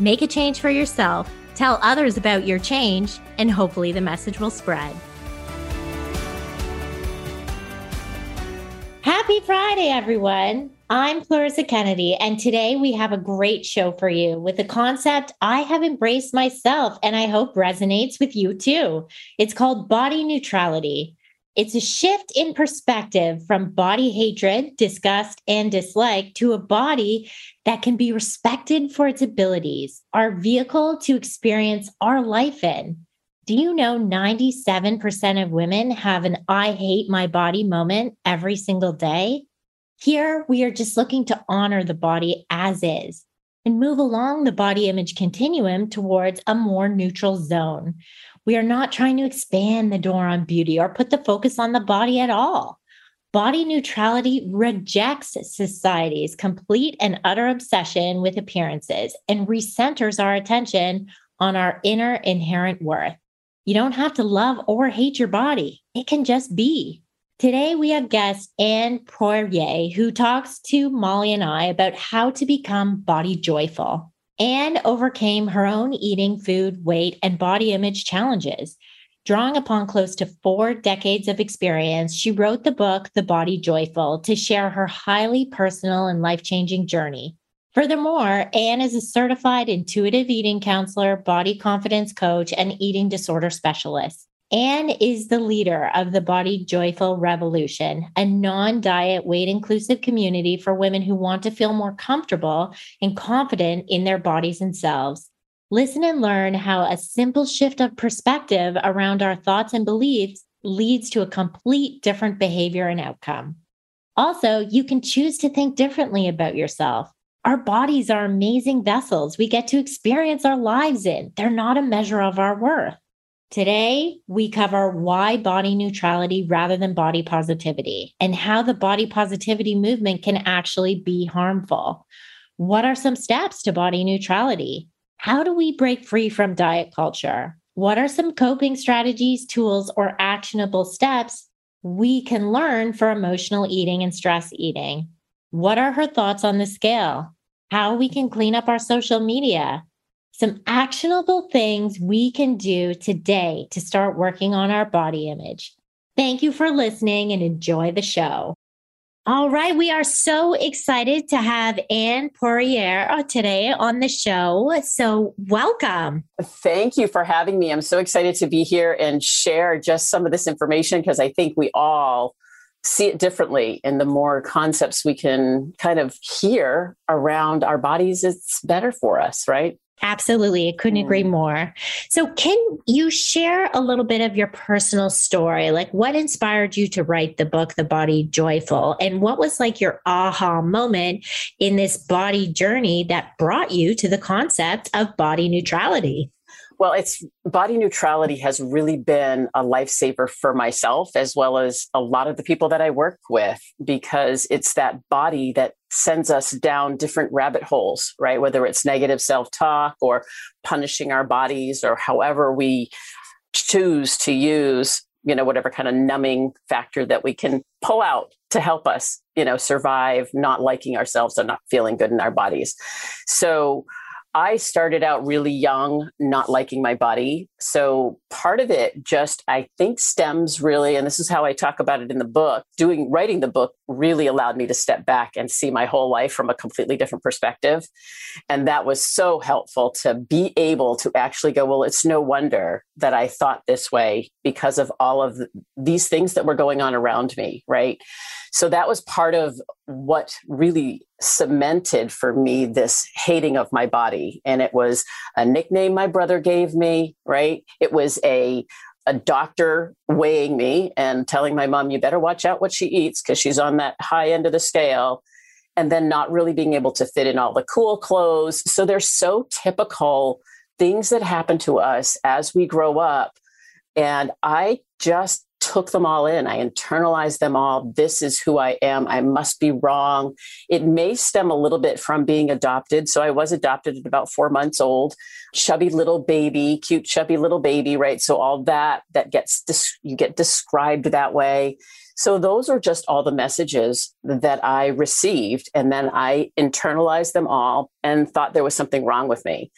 make a change for yourself, tell others about your change, and hopefully the message will spread. Happy Friday, everyone. I'm Clarissa Kennedy, and today we have a great show for you with a concept I have embraced myself and I hope resonates with you too. It's called body neutrality. It's a shift in perspective from body hatred, disgust, and dislike to a body that can be respected for its abilities, our vehicle to experience our life in. Do you know 97% of women have an I hate my body moment every single day? Here, we are just looking to honor the body as is and move along the body image continuum towards a more neutral zone. We are not trying to expand the door on beauty or put the focus on the body at all. Body neutrality rejects society's complete and utter obsession with appearances and recenters our attention on our inner inherent worth. You don't have to love or hate your body, it can just be. Today, we have guest Anne Poirier, who talks to Molly and I about how to become body joyful. Anne overcame her own eating, food, weight, and body image challenges. Drawing upon close to four decades of experience, she wrote the book, The Body Joyful, to share her highly personal and life changing journey. Furthermore, Anne is a certified intuitive eating counselor, body confidence coach, and eating disorder specialist. Anne is the leader of the Body Joyful Revolution, a non diet, weight inclusive community for women who want to feel more comfortable and confident in their bodies and selves. Listen and learn how a simple shift of perspective around our thoughts and beliefs leads to a complete different behavior and outcome. Also, you can choose to think differently about yourself. Our bodies are amazing vessels we get to experience our lives in. They're not a measure of our worth. Today, we cover why body neutrality rather than body positivity and how the body positivity movement can actually be harmful. What are some steps to body neutrality? How do we break free from diet culture? What are some coping strategies, tools, or actionable steps we can learn for emotional eating and stress eating? What are her thoughts on the scale? How we can clean up our social media? Some actionable things we can do today to start working on our body image. Thank you for listening and enjoy the show. All right, we are so excited to have Anne Poirier uh, today on the show. So, welcome. Thank you for having me. I'm so excited to be here and share just some of this information because I think we all see it differently and the more concepts we can kind of hear around our bodies it's better for us right Absolutely. I couldn't agree mm. more. So, can you share a little bit of your personal story? Like, what inspired you to write the book, The Body Joyful? And what was like your aha moment in this body journey that brought you to the concept of body neutrality? Well, it's body neutrality has really been a lifesaver for myself as well as a lot of the people that I work with because it's that body that sends us down different rabbit holes, right? Whether it's negative self talk or punishing our bodies or however we choose to use, you know, whatever kind of numbing factor that we can pull out to help us, you know, survive not liking ourselves or not feeling good in our bodies. So, I started out really young, not liking my body. So part of it just, I think, stems really, and this is how I talk about it in the book. Doing writing the book really allowed me to step back and see my whole life from a completely different perspective. And that was so helpful to be able to actually go, well, it's no wonder that I thought this way because of all of these things that were going on around me, right? So that was part of what really cemented for me this hating of my body. And it was a nickname my brother gave me, right? It was a a doctor weighing me and telling my mom, you better watch out what she eats because she's on that high end of the scale. and then not really being able to fit in all the cool clothes. So they're so typical things that happen to us as we grow up. And I just took them all in. I internalized them all. This is who I am. I must be wrong. It may stem a little bit from being adopted. So I was adopted at about four months old, chubby little baby, cute, chubby little baby, right? So all that that gets you get described that way. So those are just all the messages that I received. And then I internalized them all and thought there was something wrong with me.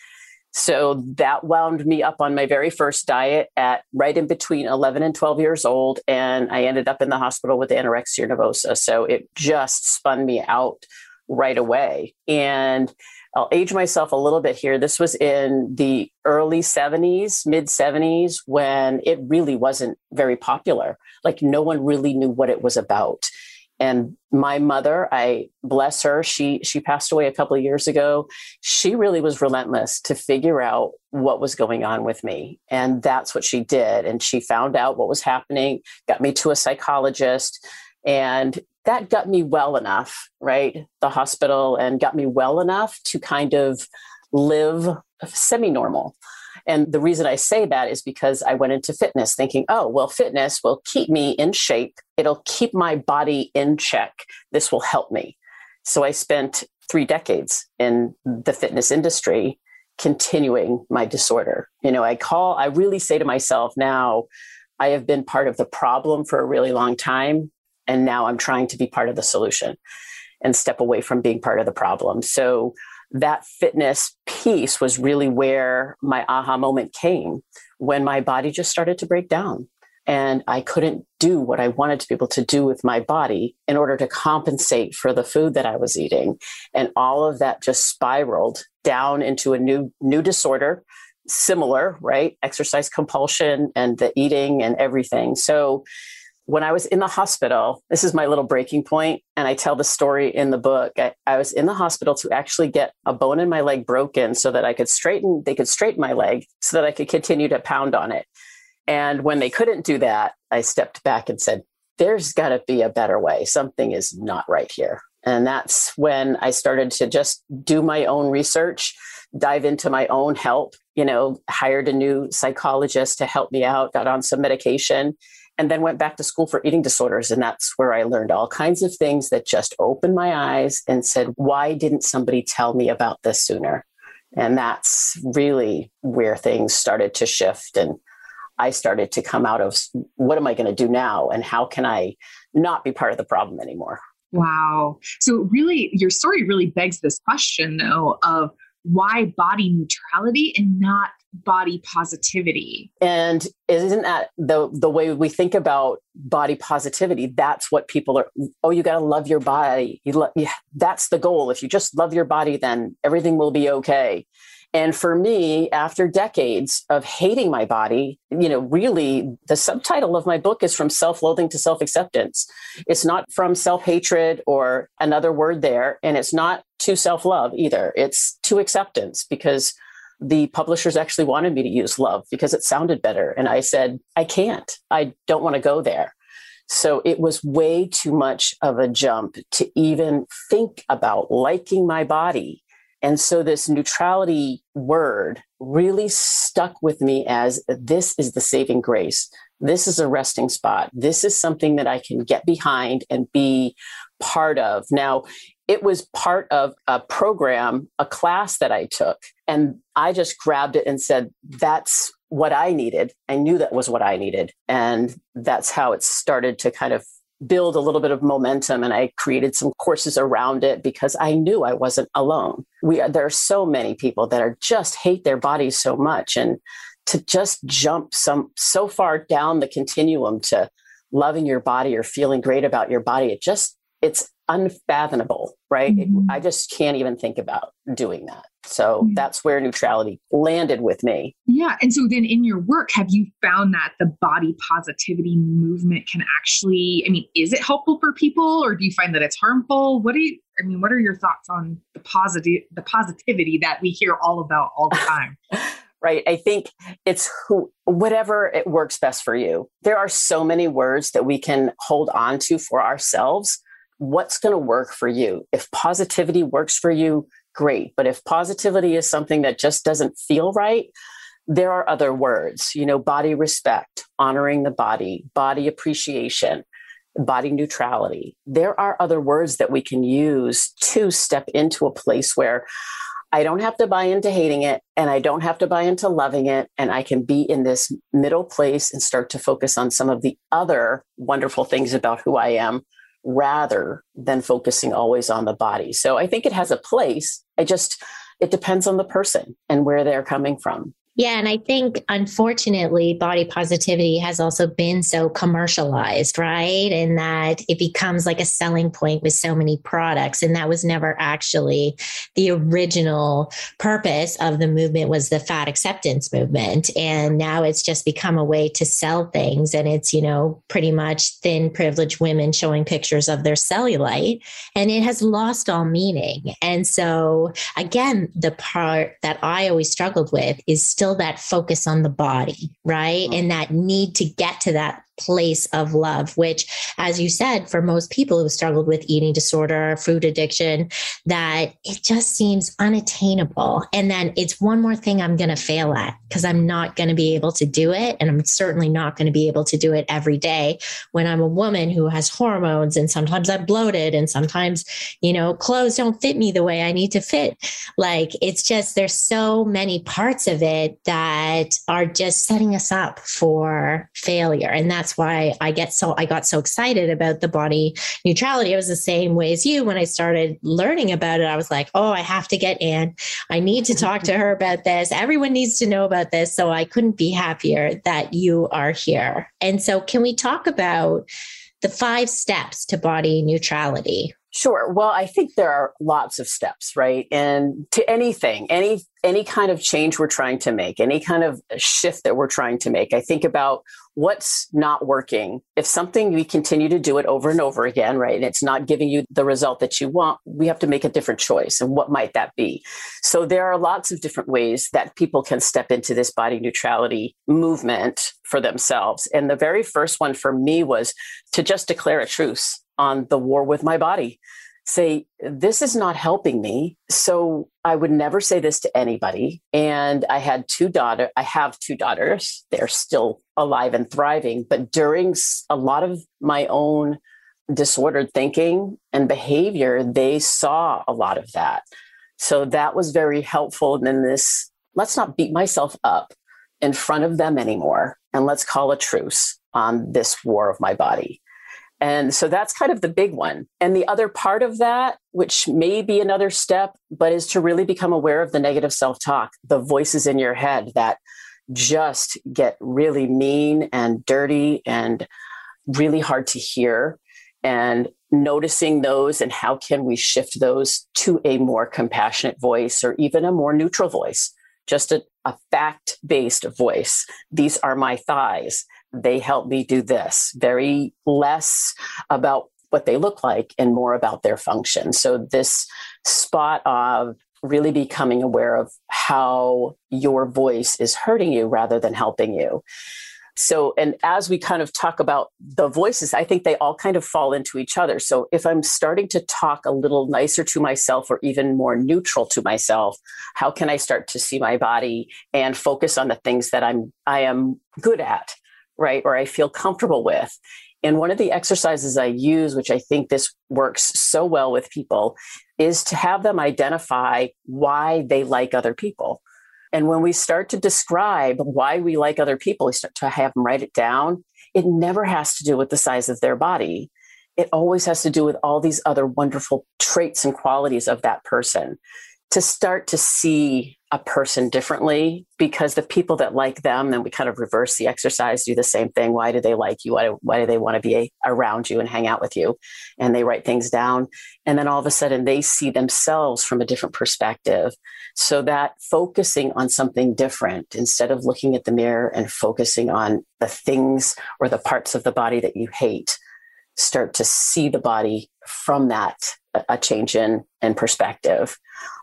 So that wound me up on my very first diet at right in between 11 and 12 years old. And I ended up in the hospital with anorexia nervosa. So it just spun me out right away. And I'll age myself a little bit here. This was in the early 70s, mid 70s, when it really wasn't very popular. Like no one really knew what it was about and my mother i bless her she she passed away a couple of years ago. She really was relentless to figure out what was going on with me and that's what she did and she found out what was happening got me to a psychologist and that got me well enough right the hospital and got me well enough to kind of live semi normal and the reason I say that is because I went into fitness thinking, oh, well, fitness will keep me in shape. It'll keep my body in check. This will help me. So I spent three decades in the fitness industry continuing my disorder. You know, I call, I really say to myself now, I have been part of the problem for a really long time. And now I'm trying to be part of the solution and step away from being part of the problem. So that fitness piece was really where my aha moment came when my body just started to break down and I couldn't do what I wanted to be able to do with my body in order to compensate for the food that I was eating. And all of that just spiraled down into a new new disorder, similar, right? Exercise compulsion and the eating and everything. So when I was in the hospital, this is my little breaking point, and I tell the story in the book. I, I, was in the hospital to actually get a bone in my leg broken so that I could straighten, they could straighten my leg so that I could continue to pound on it. And when they couldn't do that, I stepped back and said, There's got to be a better way. Something is not right here. And that's when I started to just do my own research, dive into my own help, you know, hired a new psychologist to help me out, got on some medication and then went back to school for eating disorders. And that's where I learned all kinds of things that just opened my eyes and said, why didn't somebody tell me about this sooner? And that's really where things started to shift. And I started to come out of what am I going to do now? And how can I not be part of the problem anymore? Wow. So, really, your story really begs this question, though, of why body neutrality and not body positivity. And isn't that the the way we think about body positivity? That's what people are. Oh, you got to love your body. You lo- yeah, that's the goal. If you just love your body, then everything will be okay. And for me, after decades of hating my body, you know, really the subtitle of my book is From Self Loathing to Self Acceptance. It's not from self hatred or another word there. And it's not to self love either. It's to acceptance because the publishers actually wanted me to use love because it sounded better. And I said, I can't. I don't want to go there. So it was way too much of a jump to even think about liking my body. And so this neutrality word really stuck with me as this is the saving grace. This is a resting spot. This is something that I can get behind and be part of. Now, it was part of a program, a class that I took. And I just grabbed it and said, that's what I needed. I knew that was what I needed. And that's how it started to kind of build a little bit of momentum and I created some courses around it because I knew I wasn't alone. We are, there are so many people that are just hate their bodies so much and to just jump some so far down the continuum to loving your body or feeling great about your body it just it's unfathomable, right? Mm-hmm. I just can't even think about doing that. So mm-hmm. that's where neutrality landed with me. Yeah. And so then in your work, have you found that the body positivity movement can actually, I mean, is it helpful for people or do you find that it's harmful? What do you, I mean, what are your thoughts on the positive, the positivity that we hear all about all the time? right? I think it's who, whatever it works best for you. There are so many words that we can hold on to for ourselves what's going to work for you. If positivity works for you, great. But if positivity is something that just doesn't feel right, there are other words, you know, body respect, honoring the body, body appreciation, body neutrality. There are other words that we can use to step into a place where I don't have to buy into hating it and I don't have to buy into loving it. And I can be in this middle place and start to focus on some of the other wonderful things about who I am rather than focusing always on the body. So I think it has a place. I just, it depends on the person and where they're coming from. Yeah. And I think, unfortunately, body positivity has also been so commercialized, right? And that it becomes like a selling point with so many products. And that was never actually the original purpose of the movement was the fat acceptance movement. And now it's just become a way to sell things. And it's, you know, pretty much thin privileged women showing pictures of their cellulite. And it has lost all meaning. And so, again, the part that I always struggled with is still still that focus on the body, right? Mm-hmm. And that need to get to that place of love, which, as you said, for most people who struggled with eating disorder, food addiction, that it just seems unattainable. And then it's one more thing I'm going to fail at because I'm not going to be able to do it. And I'm certainly not going to be able to do it every day when I'm a woman who has hormones and sometimes I'm bloated and sometimes, you know, clothes don't fit me the way I need to fit. Like it's just, there's so many parts of it that are just setting us up for failure. And that's that's why I get so I got so excited about the body neutrality. It was the same way as you when I started learning about it. I was like, oh, I have to get Anne. I need to talk to her about this. Everyone needs to know about this. So I couldn't be happier that you are here. And so can we talk about the five steps to body neutrality? Sure. Well, I think there are lots of steps, right? And to anything, any any kind of change we're trying to make, any kind of shift that we're trying to make, I think about what's not working. If something we continue to do it over and over again, right, and it's not giving you the result that you want, we have to make a different choice. And what might that be? So there are lots of different ways that people can step into this body neutrality movement for themselves. And the very first one for me was to just declare a truce on the war with my body. Say, this is not helping me. So I would never say this to anybody. And I had two daughters. I have two daughters. They're still alive and thriving. But during a lot of my own disordered thinking and behavior, they saw a lot of that. So that was very helpful. And then this, let's not beat myself up in front of them anymore. And let's call a truce on this war of my body. And so that's kind of the big one. And the other part of that, which may be another step, but is to really become aware of the negative self talk, the voices in your head that just get really mean and dirty and really hard to hear. And noticing those and how can we shift those to a more compassionate voice or even a more neutral voice, just a, a fact based voice. These are my thighs they help me do this. Very less about what they look like and more about their function. So, this spot of really becoming aware of how your voice is hurting you rather than helping you. So, and as we kind of talk about the voices, I think they all kind of fall into each other. So, if I'm starting to talk a little nicer to myself or even more neutral to myself, how can I start to see my body and focus on the things that I'm I am good at? Right? Or I feel comfortable with. And one of the exercises I use, which I think this works so well with people, is to have them identify why they like other people. And when we start to describe why we like other people, we start to have them write it down. It never has to do with the size of their body. It always has to do with all these other wonderful traits and qualities of that person to start to see a person differently because the people that like them, then we kind of reverse the exercise, do the same thing. Why do they like you? Why do, why do they want to be around you and hang out with you? And they write things down. And then all of a sudden they see themselves from a different perspective. So that focusing on something different instead of looking at the mirror and focusing on the things or the parts of the body that you hate, start to see the body from that a change in in perspective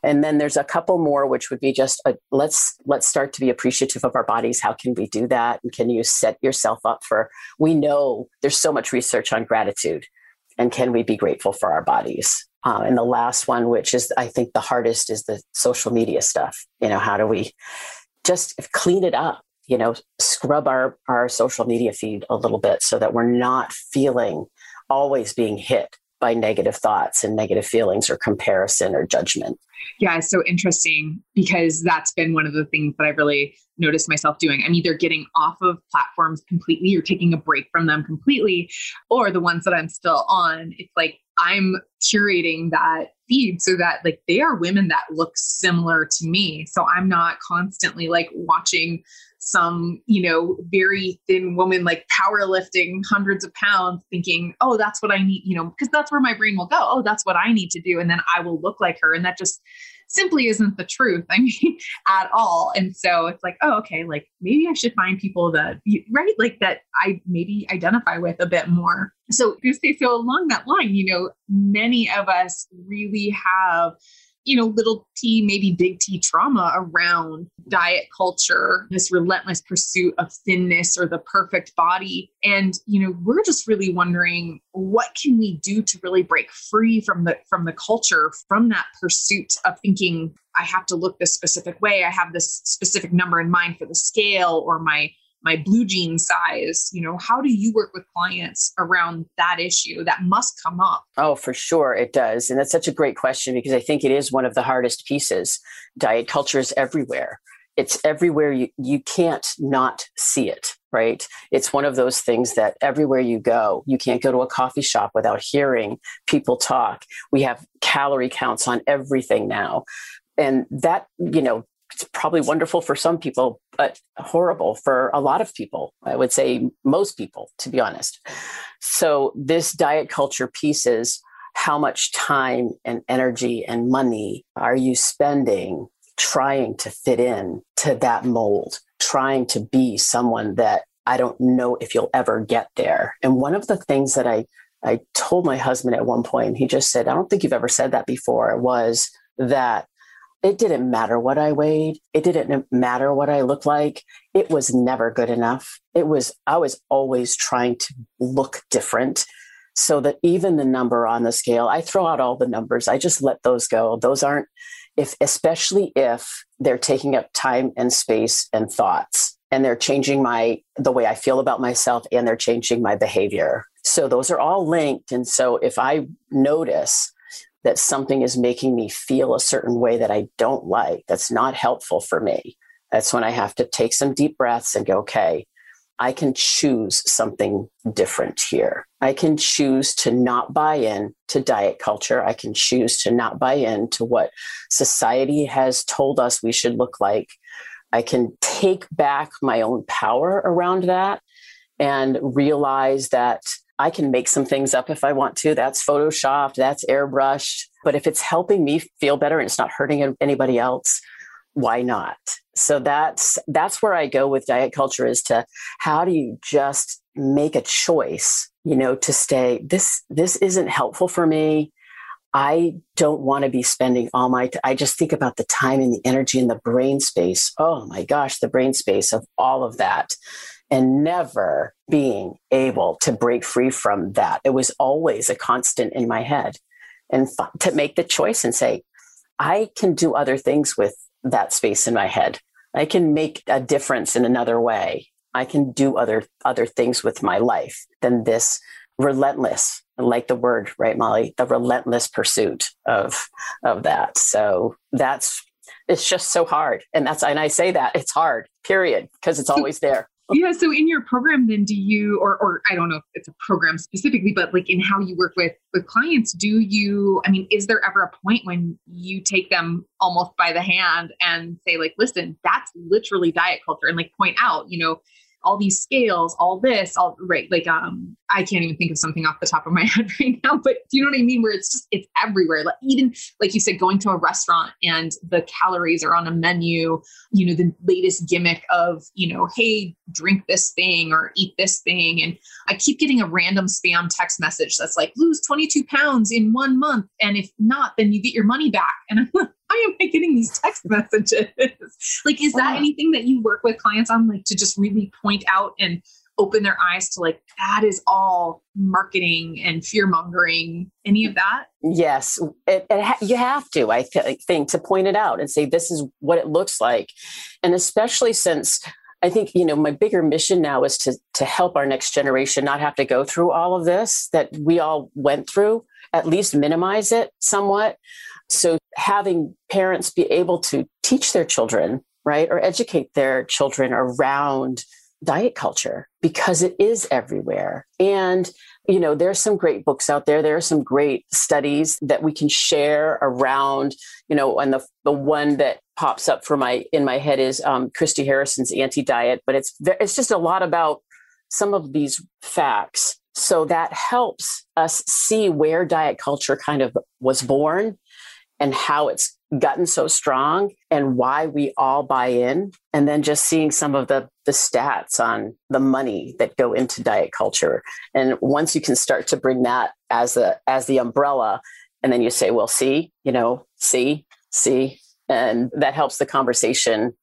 and then there's a couple more which would be just a, let's let's start to be appreciative of our bodies how can we do that and can you set yourself up for we know there's so much research on gratitude And can we be grateful for our bodies? Uh, and the last one, which is I think the hardest, is the social media stuff. You know, how do we just clean it up? You know, scrub our our social media feed a little bit so that we're not feeling always being hit by negative thoughts and negative feelings or comparison or judgment. Yeah, it's so interesting because that's been one of the things that I've really noticed myself doing. I'm either getting off of platforms completely or taking a break from them completely, or the ones that I'm still on, it's like I'm curating that feed so that like they are women that look similar to me. So I'm not constantly like watching some, you know, very thin woman like powerlifting hundreds of pounds thinking, oh, that's what I need, you know, because that's where my brain will go. Oh, that's what I need to do. And then I will look like her. And that just simply isn't the truth. I mean, at all. And so it's like, oh, okay, like maybe I should find people that, right, like that I maybe identify with a bit more. So so along that line, you know, many of us really have you know, little t, maybe big T trauma around diet culture, this relentless pursuit of thinness or the perfect body. And, you know, we're just really wondering what can we do to really break free from the from the culture, from that pursuit of thinking I have to look this specific way, I have this specific number in mind for the scale or my my blue jean size you know how do you work with clients around that issue that must come up? Oh for sure it does and that's such a great question because i think it is one of the hardest pieces. Diet culture is everywhere. It's everywhere you, you can't not see it right? It's one of those things that everywhere you go you can't go to a coffee shop without hearing people talk. We have calorie counts on everything now and that you know it's probably wonderful for some people, but horrible for a lot of people. I would say most people, to be honest. So, this diet culture piece is how much time and energy and money are you spending trying to fit in to that mold, trying to be someone that I don't know if you'll ever get there. And one of the things that I I told my husband at one point, he just said, I don't think you've ever said that before, was that it didn't matter what I weighed. It didn't matter what I looked like. It was never good enough. It was, I was always trying to look different so that even the number on the scale, I throw out all the numbers. I just let those go. Those aren't, if, especially if they're taking up time and space and thoughts and they're changing my, the way I feel about myself and they're changing my behavior. So those are all linked. And so if I notice that something is making me feel a certain way that I don't like, that's not helpful for me. That's when I have to take some deep breaths and go, okay, I can choose something different here. I can choose to not buy in to diet culture. I can choose to not buy in to what society has told us we should look like. I can take back my own power around that and realize that I can make some things up if I want to. That's photoshopped, that's airbrushed. But if it's helping me feel better and it's not hurting anybody else, why not? So that's that's where I go with diet culture is to how do you just make a choice, you know, to stay this this isn't helpful for me. I don't want to be spending all my t- I just think about the time and the energy and the brain space. Oh my gosh, the brain space of all of that and never being able to break free from that. It was always a constant in my head. And f- to make the choice and say, I can do other things with that space in my head. I can make a difference in another way. I can do other other things with my life than this relentless, like the word, right, Molly, the relentless pursuit of of that. So that's it's just so hard. And that's and I say that it's hard, period, because it's always there yeah so in your program then do you or or i don't know if it's a program specifically but like in how you work with with clients do you i mean is there ever a point when you take them almost by the hand and say like listen that's literally diet culture and like point out you know all these scales, all this, all right. Like, um, I can't even think of something off the top of my head right now, but do you know what I mean? Where it's just, it's everywhere. Like, even like you said, going to a restaurant and the calories are on a menu, you know, the latest gimmick of, you know, hey, drink this thing or eat this thing. And I keep getting a random spam text message that's like, lose 22 pounds in one month. And if not, then you get your money back. And I'm like, why am I getting these text messages? like, is that anything that you work with clients on, like to just really point out and open their eyes to like that is all marketing and fear mongering any of that yes it, it ha- you have to i th- think to point it out and say this is what it looks like and especially since I think you know my bigger mission now is to to help our next generation not have to go through all of this that we all went through, at least minimize it somewhat. So having parents be able to teach their children, right, or educate their children around diet culture because it is everywhere. And you know, there's some great books out there. There are some great studies that we can share around, you know, and the the one that pops up for my in my head is um, Christy Harrison's anti-diet, but it's it's just a lot about some of these facts. So that helps us see where diet culture kind of was born and how it's gotten so strong and why we all buy in and then just seeing some of the the stats on the money that go into diet culture. And once you can start to bring that as a as the umbrella and then you say well see you know see see and that helps the conversation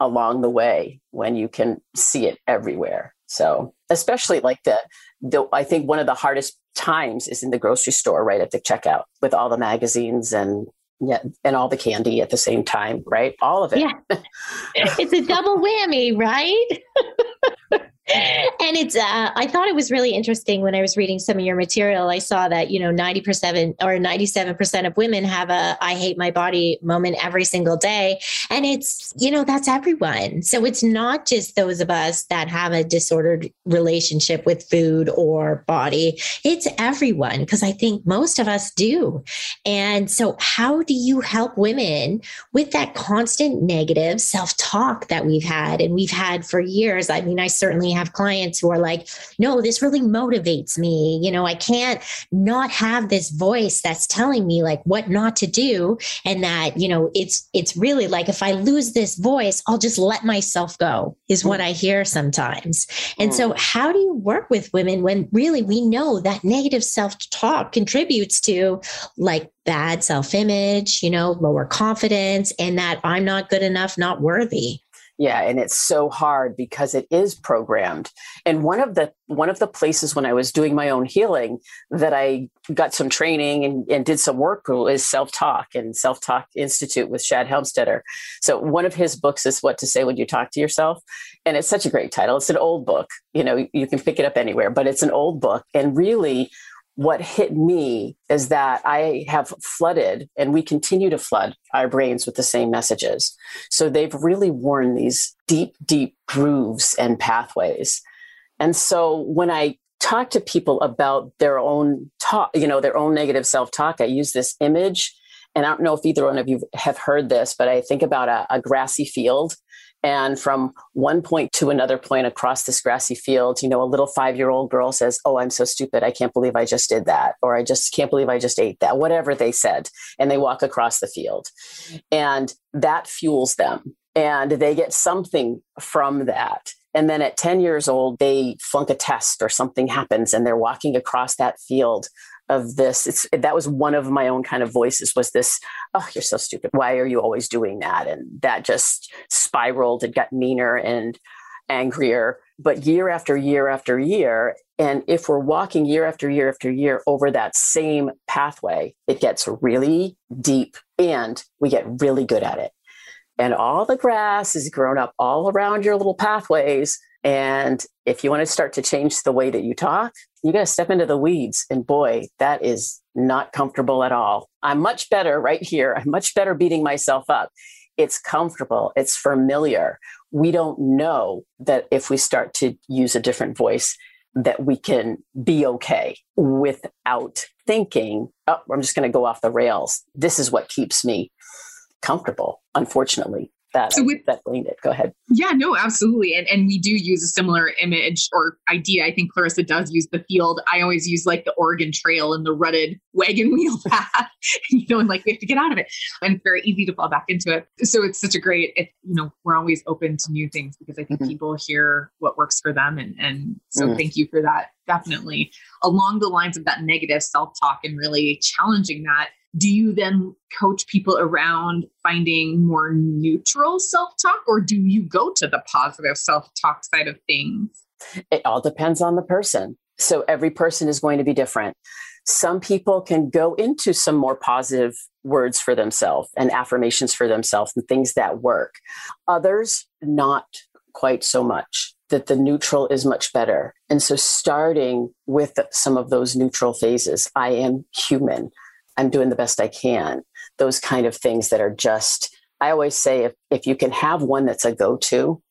along the way when you can see it everywhere. So especially like the, the i think one of the hardest times is in the grocery store right at the checkout with all the magazines and yeah, and all the candy at the same time, right? All of it. Yeah. it's a double whammy, right? and it's uh, i thought it was really interesting when i was reading some of your material i saw that you know 90% or 97% of women have a i hate my body moment every single day. And it's you know that's everyone. So it's not just those of us that have a disordered relationship with food or body. It's everyone because i think most of us do. And so how do you help women with that constant negative self-talk that we've had and we've had for years? I mean i certainly have clients who are like, no, this really motivates me. You know, I can't not have this voice that's telling me like what not to do. And that, you know, it's, it's really like if I lose this voice, I'll just let myself go, is what I hear sometimes. And so, mm. how do you work with women when really we know that negative self talk contributes to like bad self image, you know, lower confidence, and that I'm not good enough, not worthy? Yeah, and it's so hard because it is programmed. And one of the one of the places when I was doing my own healing that I got some training and, and did some work is self-talk and self-talk institute with Shad Helmstetter. So one of his books is what to say when you talk to yourself. And it's such a great title. It's an old book. You know, you can pick it up anywhere, but it's an old book. And really what hit me is that I have flooded and we continue to flood our brains with the same messages. So they've really worn these deep, deep grooves and pathways. And so when I talk to people about their own talk, you know, their own negative self talk, I use this image. And I don't know if either one of you have heard this, but I think about a, a grassy field and from one point to another point across this grassy field, you know, a little five year old girl says, Oh, I'm so stupid. I can't believe I just did that. Or I just can't believe I just ate that, whatever they said. And they walk across the field. And that fuels them. And they get something from that. And then at 10 years old, they flunk a test or something happens and they're walking across that field of this it's that was one of my own kind of voices was this oh you're so stupid. Why are you always doing that? And that just spiraled and got meaner and angrier. But year after year after year and if we're walking year after year after year over that same pathway it gets really deep and we get really good at it. And all the grass is grown up all around your little pathways and if you want to start to change the way that you talk, you got to step into the weeds. And boy, that is not comfortable at all. I'm much better right here. I'm much better beating myself up. It's comfortable, it's familiar. We don't know that if we start to use a different voice, that we can be okay without thinking, oh, I'm just going to go off the rails. This is what keeps me comfortable, unfortunately that so with, that blamed it. Go ahead. Yeah, no, absolutely. And and we do use a similar image or idea. I think Clarissa does use the field. I always use like the Oregon Trail and the rutted wagon wheel path, you know, and like we have to get out of it. And it's very easy to fall back into it. So it's such a great, it, you know, we're always open to new things because I think mm-hmm. people hear what works for them. And and so mm-hmm. thank you for that. Definitely along the lines of that negative self-talk and really challenging that do you then coach people around finding more neutral self talk or do you go to the positive self talk side of things? It all depends on the person. So every person is going to be different. Some people can go into some more positive words for themselves and affirmations for themselves and things that work. Others, not quite so much that the neutral is much better. And so, starting with some of those neutral phases, I am human, I'm doing the best I can, those kind of things that are just, I always say, if, if you can have one that's a go to,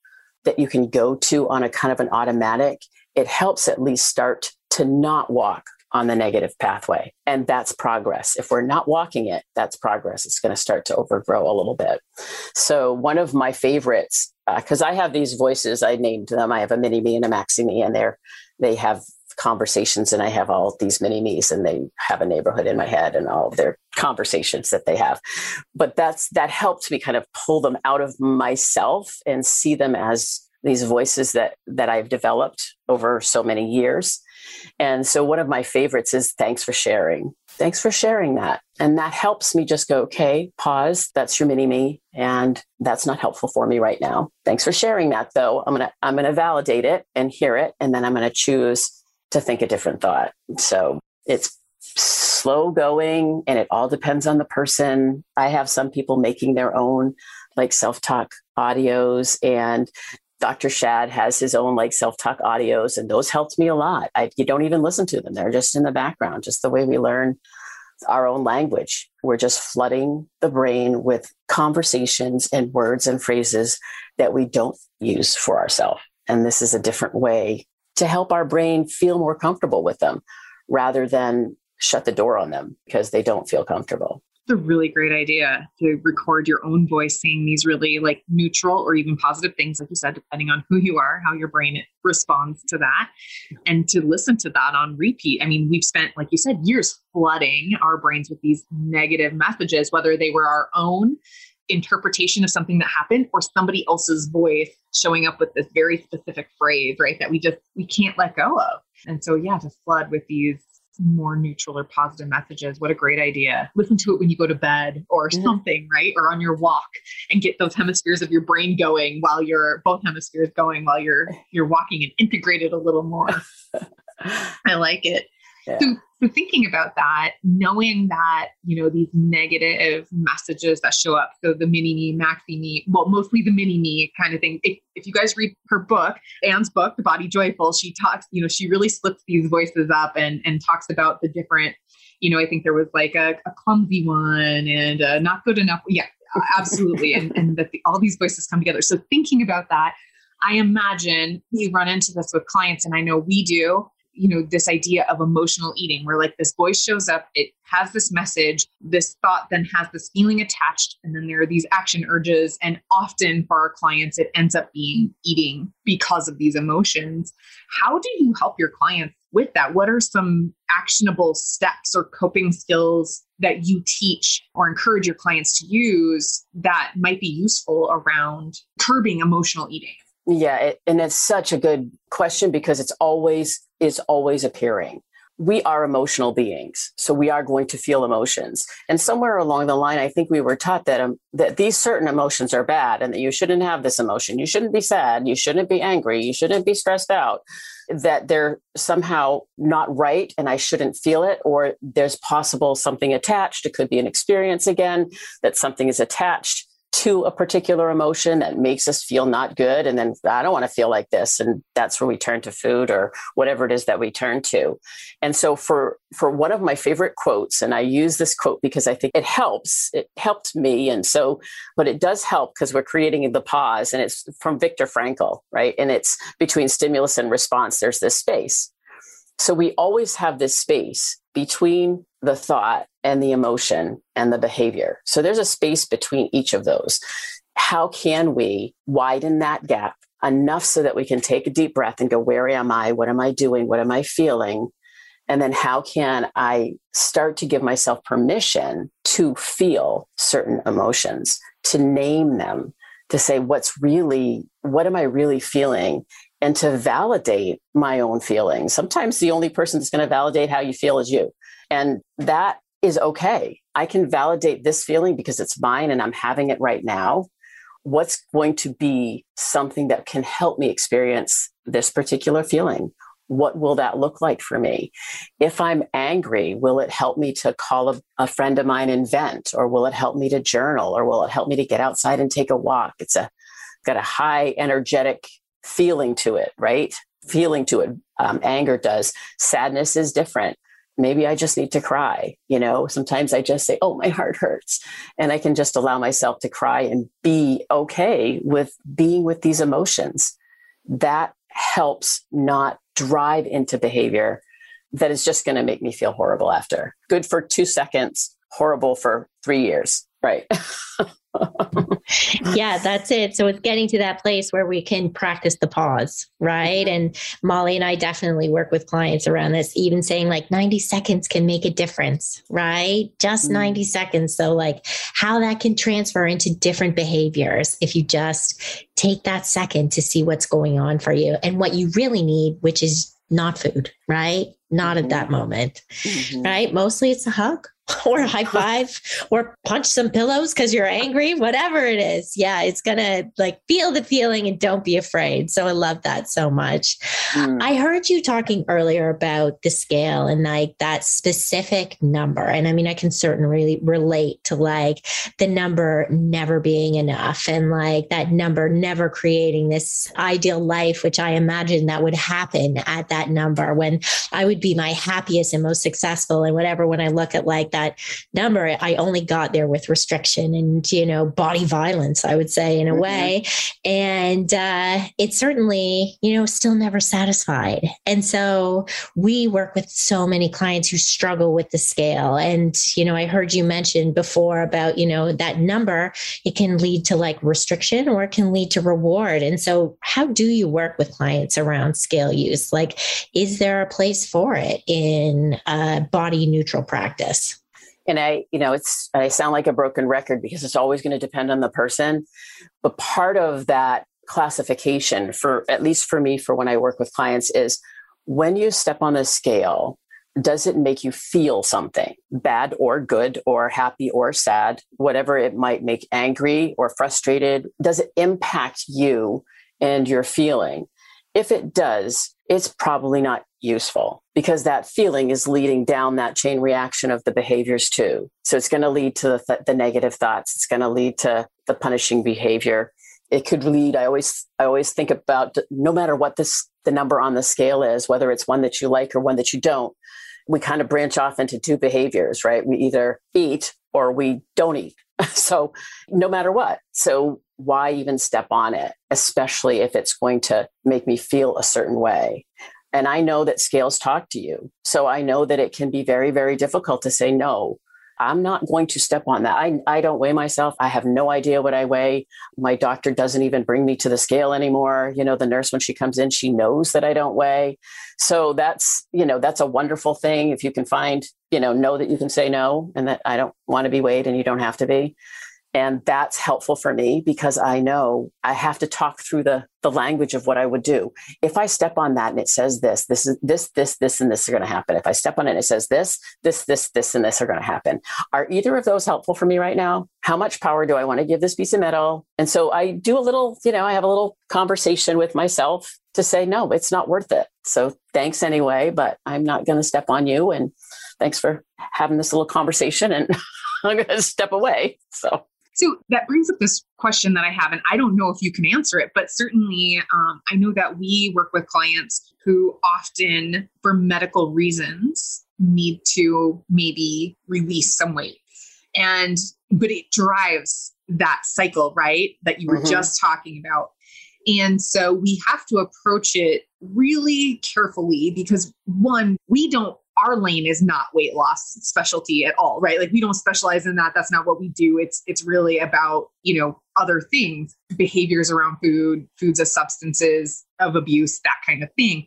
that you can go to on a kind of an automatic, it helps at least start to not walk on the negative pathway. And that's progress. If we're not walking it, that's progress. It's going to start to overgrow a little bit. So, one of my favorites, because uh, I have these voices, I named them. I have a mini me and a maxi me, and they're they have conversations, and I have all these mini me's, and they have a neighborhood in my head, and all their conversations that they have. But that's that helped me kind of pull them out of myself and see them as these voices that that I've developed over so many years and so one of my favorites is thanks for sharing. Thanks for sharing that. And that helps me just go, okay, pause. That's your mini me. And that's not helpful for me right now. Thanks for sharing that though. I'm to, I'm to validate it and hear it. And then I'm to choose to think a different thought. So it's slow going and it all depends on the person. I have some people making their own like self talk audios and Dr. Shad has his own like self-talk audios, and those helped me a lot. I, you don't even listen to them; they're just in the background, just the way we learn our own language. We're just flooding the brain with conversations and words and phrases that we don't use for ourselves. And this is a different way to help our brain feel more comfortable with them rather than shut the door on them because they don't feel comfortable It's a really great idea to record your own voice saying these really like neutral or even positive things, like you said, depending on who you are, how your brain responds to that, and to listen to that on repeat. I mean, we've spent, like you said, years flooding our brains with these negative messages, whether they were our own interpretation of something that happened or somebody else's voice showing up with this very specific phrase, right? That we just we can't let go of. And so yeah, to flood with these more neutral or positive messages. What a great idea. Listen to it when you go to bed or mm-hmm. something, right? Or on your walk and get those hemispheres of your brain going while you're both hemispheres going while you're you're walking and integrate it a little more. I like it. Yeah. So so thinking about that, knowing that, you know, these negative messages that show up, so the mini me, maxi me, well, mostly the mini me kind of thing. If, if you guys read her book, Anne's book, The Body Joyful, she talks, you know, she really slips these voices up and, and talks about the different, you know, I think there was like a, a clumsy one and uh, not good enough. Yeah, absolutely. and and that the, all these voices come together. So thinking about that, I imagine you run into this with clients, and I know we do you know this idea of emotional eating where like this voice shows up it has this message this thought then has this feeling attached and then there are these action urges and often for our clients it ends up being eating because of these emotions. How do you help your clients with that? What are some actionable steps or coping skills that you teach or encourage your clients to use that might be useful around curbing emotional eating? Yeah, it, and it's such a good question because it's always is always appearing. We are emotional beings, so we are going to feel emotions. And somewhere along the line, I think we were taught that um, that these certain emotions are bad, and that you shouldn't have this emotion. You shouldn't be sad. You shouldn't be angry. You shouldn't be stressed out. That they're somehow not right, and I shouldn't feel it. Or there's possible something attached. It could be an experience again that something is attached to a particular emotion that makes us feel not good and then i don't want to feel like this and that's where we turn to food or whatever it is that we turn to. And so for for one of my favorite quotes and i use this quote because i think it helps it helped me and so but it does help because we're creating the pause and it's from viktor frankl right? And it's between stimulus and response there's this space. So we always have this space between the thought and the emotion and the behavior. So there's a space between each of those. How can we widen that gap enough so that we can take a deep breath and go, Where am I? What am I doing? What am I feeling? And then how can I start to give myself permission to feel certain emotions, to name them, to say, What's really, what am I really feeling? And to validate my own feelings. Sometimes the only person that's going to validate how you feel is you. And that is okay. I can validate this feeling because it's mine and I'm having it right now. what's going to be something that can help me experience this particular feeling? What will that look like for me? If I'm angry, will it help me to call a, a friend of mine and vent? Or will it help me to journal? Or will it help me to get outside and take a walk? It's a got a high energetic feeling to it, right? Feeling to it. Um, anger does. Sadness is different maybe I just need to cry. You know, sometimes I just say, oh, my heart hurts. And I can just allow myself to cry and be okay with being with these emotions. That helps not drive into behavior that is just going to make me feel horrible after. Good for two seconds, horrible for three years. Right. yeah, that's it. So it's getting to that place where we can practice the pause, right? Mm-hmm. And Molly and I definitely work with clients around this, even saying like 90 seconds can make a difference, right? Just mm-hmm. 90 seconds. So, like, how that can transfer into different behaviors if you just take that second to see what's going on for you and what you really need, which is not food, right? Not mm-hmm. at that moment, mm-hmm. right? Mostly it's a hug or high five or punch some pillows because you're angry, whatever it is. Yeah, it's gonna like feel the feeling and don't be afraid. So I love that so much. Mm. I heard you talking earlier about the scale and like that specific number. And I mean, I can certainly relate to like the number never being enough and like that number never creating this ideal life, which I imagine that would happen at that number when I would be my happiest and most successful and whatever. When I look at like that that number, I only got there with restriction and, you know, body violence, I would say, in a mm-hmm. way. And uh, it's certainly, you know, still never satisfied. And so we work with so many clients who struggle with the scale. And, you know, I heard you mention before about, you know, that number, it can lead to like restriction or it can lead to reward. And so, how do you work with clients around scale use? Like, is there a place for it in a body neutral practice? And I, you know, it's I sound like a broken record because it's always going to depend on the person. But part of that classification for at least for me for when I work with clients is when you step on the scale, does it make you feel something bad or good or happy or sad, whatever it might make angry or frustrated? Does it impact you and your feeling? If it does, it's probably not useful because that feeling is leading down that chain reaction of the behaviors too. So it's going to lead to the, th- the negative thoughts. It's going to lead to the punishing behavior. It could lead. I always, I always think about no matter what this the number on the scale is, whether it's one that you like or one that you don't. We kind of branch off into two behaviors, right? We either eat or we don't eat. so no matter what. So why even step on it, especially if it's going to make me feel a certain way? And I know that scales talk to you. So I know that it can be very, very difficult to say, no, I'm not going to step on that. I, I don't weigh myself. I have no idea what I weigh. My doctor doesn't even bring me to the scale anymore. You know, the nurse, when she comes in, she knows that I don't weigh. So that's, you know, that's a wonderful thing. If you can find, you know, know that you can say no and that I don't want to be weighed and you don't have to be and that's helpful for me because i know i have to talk through the the language of what i would do. If i step on that and it says this this is this this this and this are going to happen. If i step on it and it says this this this this and this are going to happen. Are either of those helpful for me right now? How much power do i want to give this piece of metal? And so i do a little you know i have a little conversation with myself to say no it's not worth it. So thanks anyway but i'm not going to step on you and thanks for having this little conversation and i'm going to step away. So so that brings up this question that I have, and I don't know if you can answer it, but certainly um, I know that we work with clients who often, for medical reasons, need to maybe release some weight. And, but it drives that cycle, right? That you were mm-hmm. just talking about. And so we have to approach it really carefully because one, we don't our lane is not weight loss specialty at all, right? Like we don't specialize in that. That's not what we do. It's it's really about, you know, other things, behaviors around food, foods as substances of abuse, that kind of thing.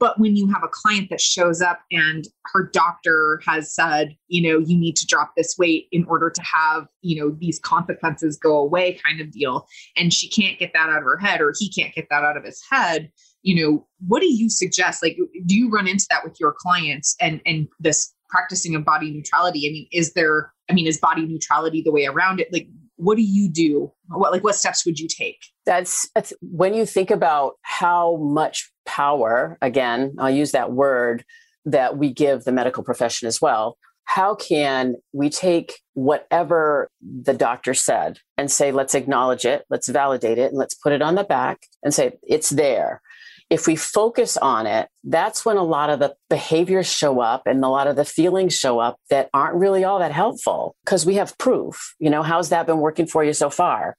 But when you have a client that shows up and her doctor has said, you know, you need to drop this weight in order to have, you know, these consequences go away kind of deal, and she can't get that out of her head or he can't get that out of his head, you know what do you suggest like do you run into that with your clients and and this practicing of body neutrality i mean is there i mean is body neutrality the way around it like what do you do? What like what steps would you take? That's, that's when you think about how much power, again, I'll use that word that we give the medical profession as well. How can we take whatever the doctor said and say, let's acknowledge it, let's validate it, and let's put it on the back and say, it's there if we focus on it, that's when a lot of the behaviors show up and a lot of the feelings show up that aren't really all that helpful because we have proof. You know, how's that been working for you so far?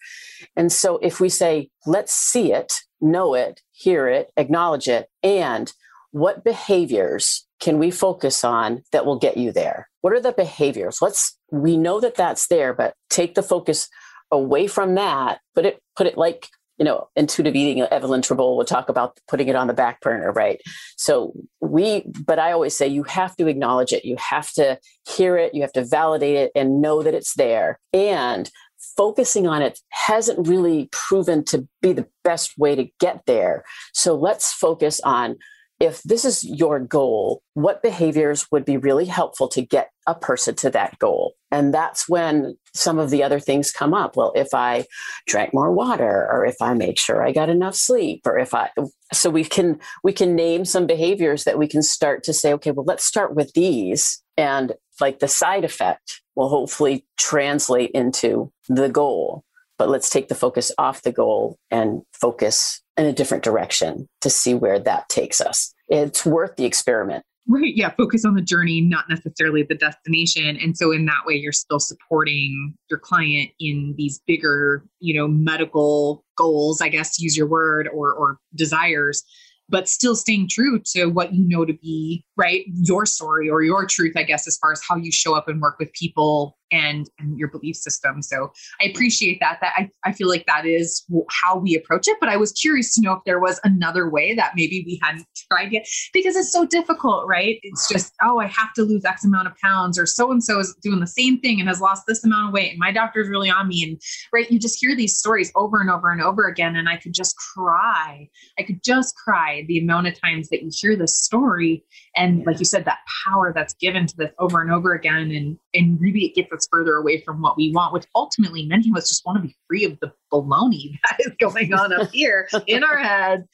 And so if we say, let's see it, know it, hear it, acknowledge it, and what behaviors can we focus on that will get you there? What are the behaviors? Let's, we know that that's there, but take the focus away from that, put it, put it like you know, intuitive eating, Evelyn Tribole will talk about putting it on the back burner, right? So we, but I always say you have to acknowledge it. You have to hear it. You have to validate it and know that it's there. And focusing on it hasn't really proven to be the best way to get there. So let's focus on if this is your goal, what behaviors would be really helpful to get a person to that goal? And that's when some of the other things come up. Well, if I drank more water or if I made sure I got enough sleep or if I so we can we can name some behaviors that we can start to say, okay, well, let's start with these and like the side effect will hopefully translate into the goal. But let's take the focus off the goal and focus in a different direction to see where that takes us. It's worth the experiment. Right. Yeah. Focus on the journey, not necessarily the destination. And so, in that way, you're still supporting your client in these bigger, you know, medical goals, I guess, use your word, or, or desires but still staying true to what you know to be right your story or your truth i guess as far as how you show up and work with people and and your belief system. So i appreciate that that i, I feel like that is how we approach it but i was curious to know if there was another way that maybe we hadn't tried yet because it's so difficult right? It's just oh i have to lose x amount of pounds or so and so is doing the same thing and has lost this amount of weight and my doctor's really on me and right? You just hear these stories over and over and over again and i could just cry. I could just cry the amount of times that you hear this story and like you said that power that's given to this over and over again and and really it gets us further away from what we want which ultimately many of us just want to be free of the baloney that is going on up here in our heads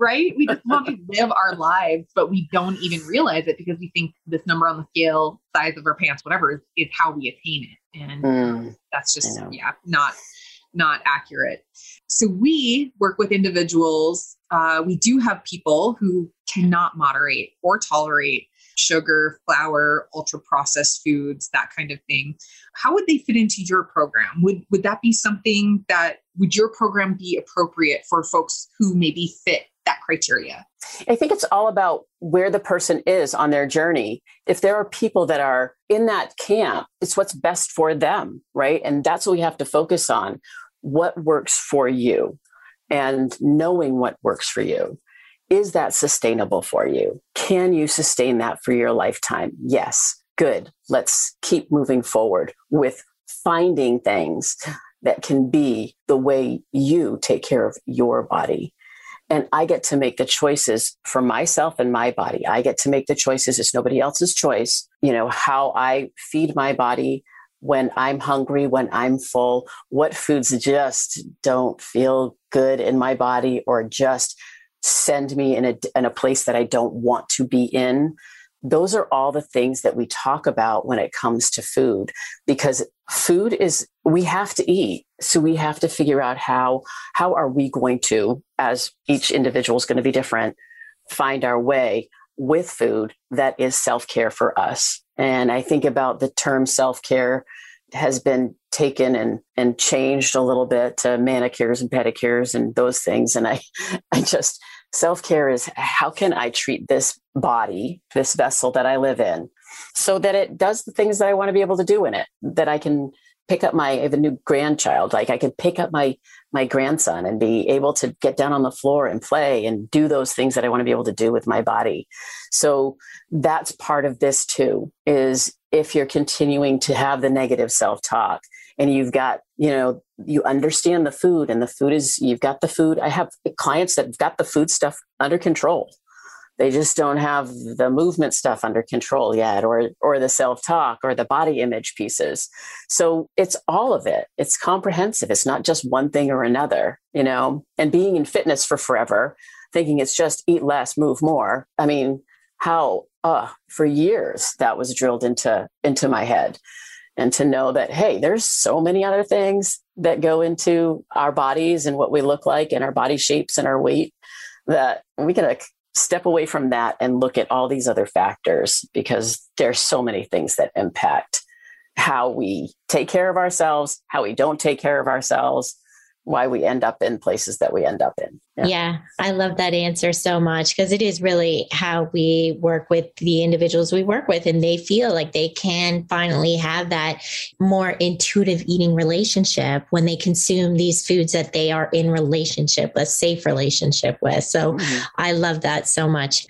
right? We just want to live our lives but we don't even realize it because we think this number on the scale size of our pants whatever is, is how we attain it. And mm, that's just yeah not not accurate so we work with individuals uh, we do have people who cannot moderate or tolerate sugar, flour, ultra processed foods, that kind of thing. How would they fit into your program? Would would that be something that would your program be appropriate for folks who maybe fit that criteria? I think it's all about where the person is on their journey. If there are people that are in that camp, it's what's best for them, right? And that's what we have to focus on. What works for you? and knowing what works for you. Is that sustainable for you? Can you sustain that for your lifetime? Yes. Good. Let's keep moving forward with finding things that can be the way you take care of your body. And I get to make the choices for myself and my body. I get to make the choices. It's nobody else's choice. You know, how I feed my body, when I'm hungry, when I'm full, what foods just don't feel good in my body or just send me in a, in a place that I don't want to be in. Those are all the things that we talk about when it comes to food because food is we have to eat so we have to figure out how how are we going to as each individual is going to be different find our way with food that is self-care for us and I think about the term self care has been taken and, and changed a little bit to manicures and pedicures and those things. And I, I just, self care is how can I treat this body, this vessel that I live in, so that it does the things that I want to be able to do in it, that I can pick up my I have a new grandchild. Like i could pick up my my grandson and be able to get down on the floor and play and do those things that i want to be able to do with my body. So that's part of this too is if you're continuing to have the negative self-talk and you've got you know you understand the food and the food is you've got the food. I have clients that have got the food stuff under control they just don't have the movement stuff under control yet or or the self-talk or the body image pieces. So it's all of it. It's comprehensive. It's not just one thing or another you know? And being in fitness for forever thinking it's just eat less move more. I mean how uh for years that was drilled into into my head. And to know that hey there's so many other things that go into our bodies and what we look like and our body shapes and our weight that we can step away from that and look at all these other factors because there's so many things that impact how we take care of ourselves, how we don't take care of ourselves, why we end up in places that we end up in. Yeah, yeah I love that answer so much because it is really how we work with the individuals we work with, and they feel like they can finally have that more intuitive eating relationship when they consume these foods that they are in relationship, a safe relationship with. So mm-hmm. I love that so much.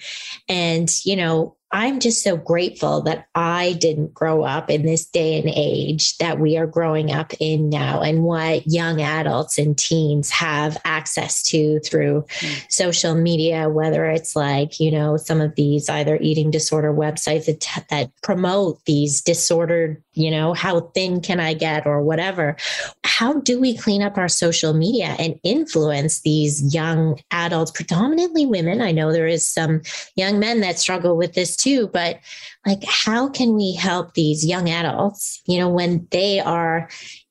And, you know, I'm just so grateful that I didn't grow up in this day and age that we are growing up in now and what young adults and teens have access to through mm. social media, whether it's like, you know, some of these either eating disorder websites that, that promote these disordered, you know, how thin can I get or whatever. How do we clean up our social media and influence these young adults, predominantly women? I know there is some young men that struggle with this too, but like, how can we help these young adults, you know, when they are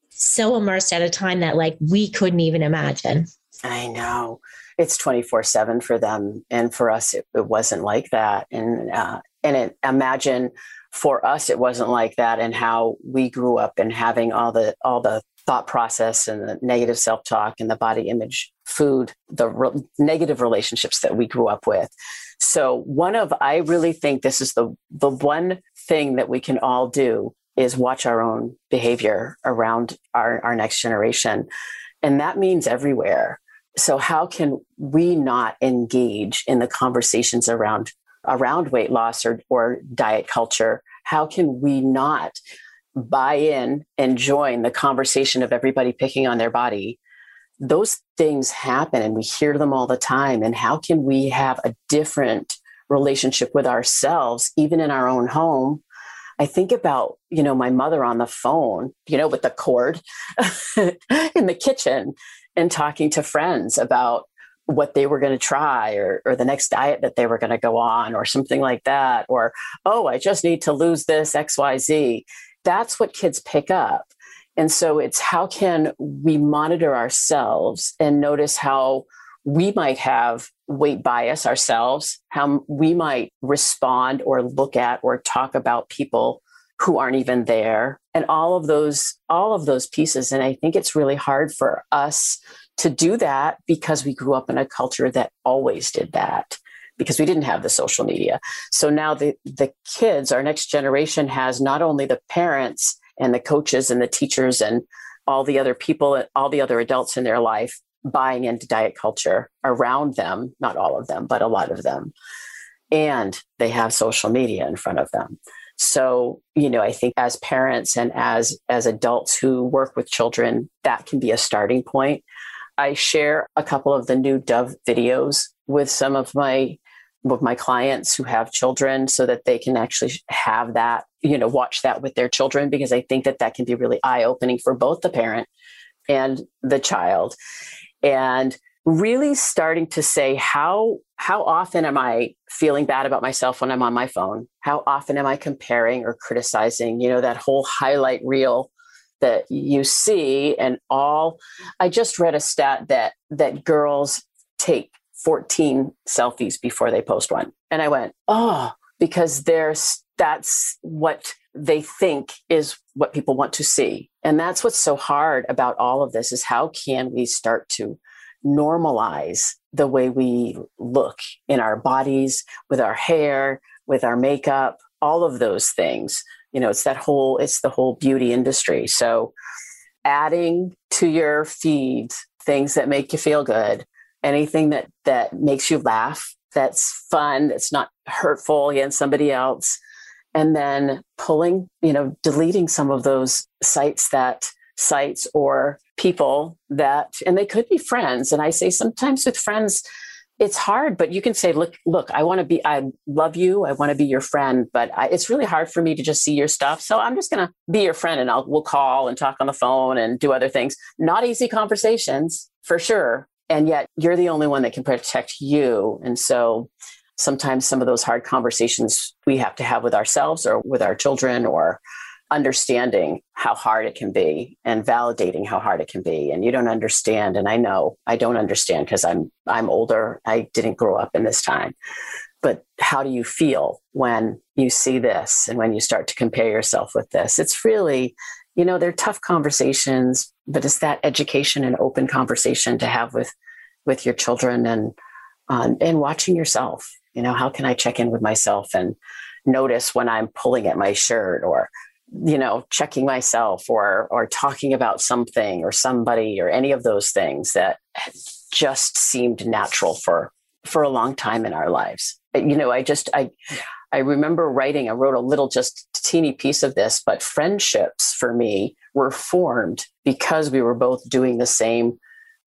so immersed at a time that like we couldn't even imagine? I know it's 24 seven for them. And for us, it, it wasn't like that. And, uh, and it, imagine for us, it wasn't like that and how we grew up and having all the, all the thought process and the negative self-talk and the body image food the re- negative relationships that we grew up with. So one of i really think this is the the one thing that we can all do is watch our own behavior around our, our next generation. And that means everywhere. So how can we not engage in the conversations around around weight loss or, or diet culture how can we not buy in and join the conversation of everybody picking on their body, those things happen and we hear them all the time. And how can we have a different relationship with ourselves, even in our own home? I think about, you know, my mother on the phone, you know, with the cord in the kitchen and talking to friends about what they were going to try or, or the next diet that they were going to go on or something like that. Or, oh, I just need to lose this XYZ that's what kids pick up. And so it's how can we monitor ourselves and notice how we might have weight bias ourselves, how we might respond or look at or talk about people who aren't even there and all of those all of those pieces and i think it's really hard for us to do that because we grew up in a culture that always did that because we didn't have the social media. So now the, the kids, our next generation has not only the parents and the coaches and the teachers and all the other people, all the other adults in their life buying into diet culture around them, not all of them, but a lot of them. And they have social media in front of them. So, you know, I think as parents and as as adults who work with children, that can be a starting point. I share a couple of the new Dove videos with some of my with my clients who have children so that they can actually have that, you know, watch that with their children because I think that that can be really eye opening for both the parent and the child. And really starting to say how how often am I feeling bad about myself when I'm on my phone? How often am I comparing or criticizing, you know, that whole highlight reel that you see and all I just read a stat that that girls take 14 selfies before they post one. And I went, oh, because there's that's what they think is what people want to see. And that's what's so hard about all of this is how can we start to normalize the way we look in our bodies, with our hair, with our makeup, all of those things. You know, it's that whole it's the whole beauty industry. So adding to your feed things that make you feel good anything that that makes you laugh that's fun that's not hurtful against somebody else and then pulling you know deleting some of those sites that sites or people that and they could be friends and i say sometimes with friends it's hard, but you can say, look, look, I want to be, I love you. I want to be your friend, but I, it's really hard for me to just see your stuff. So I'm just going to be your friend and I'll, we'll call and talk on the phone and do other things. Not easy conversations for sure. And yet you're the only one that can protect you. And so sometimes some of those hard conversations we have to have with ourselves or with our children or understanding how hard it can be and validating how hard it can be. And you don't understand and i know i don't understand because i'm i'm older. I didn't grow up in this time. But how do you feel when you see this and when you start to compare yourself with this? It's really you know they're tough conversations but it's that education and open conversation to have with with your children and um, and watching yourself. You know how can i check in with myself and notice when i'm pulling at my shirt or you know checking myself or or talking about something or somebody or any of those things that just seemed natural for for a long time in our lives. You know i just i i remember writing i wrote a little just teeny piece of this but friendships for me were formed because we were both doing the same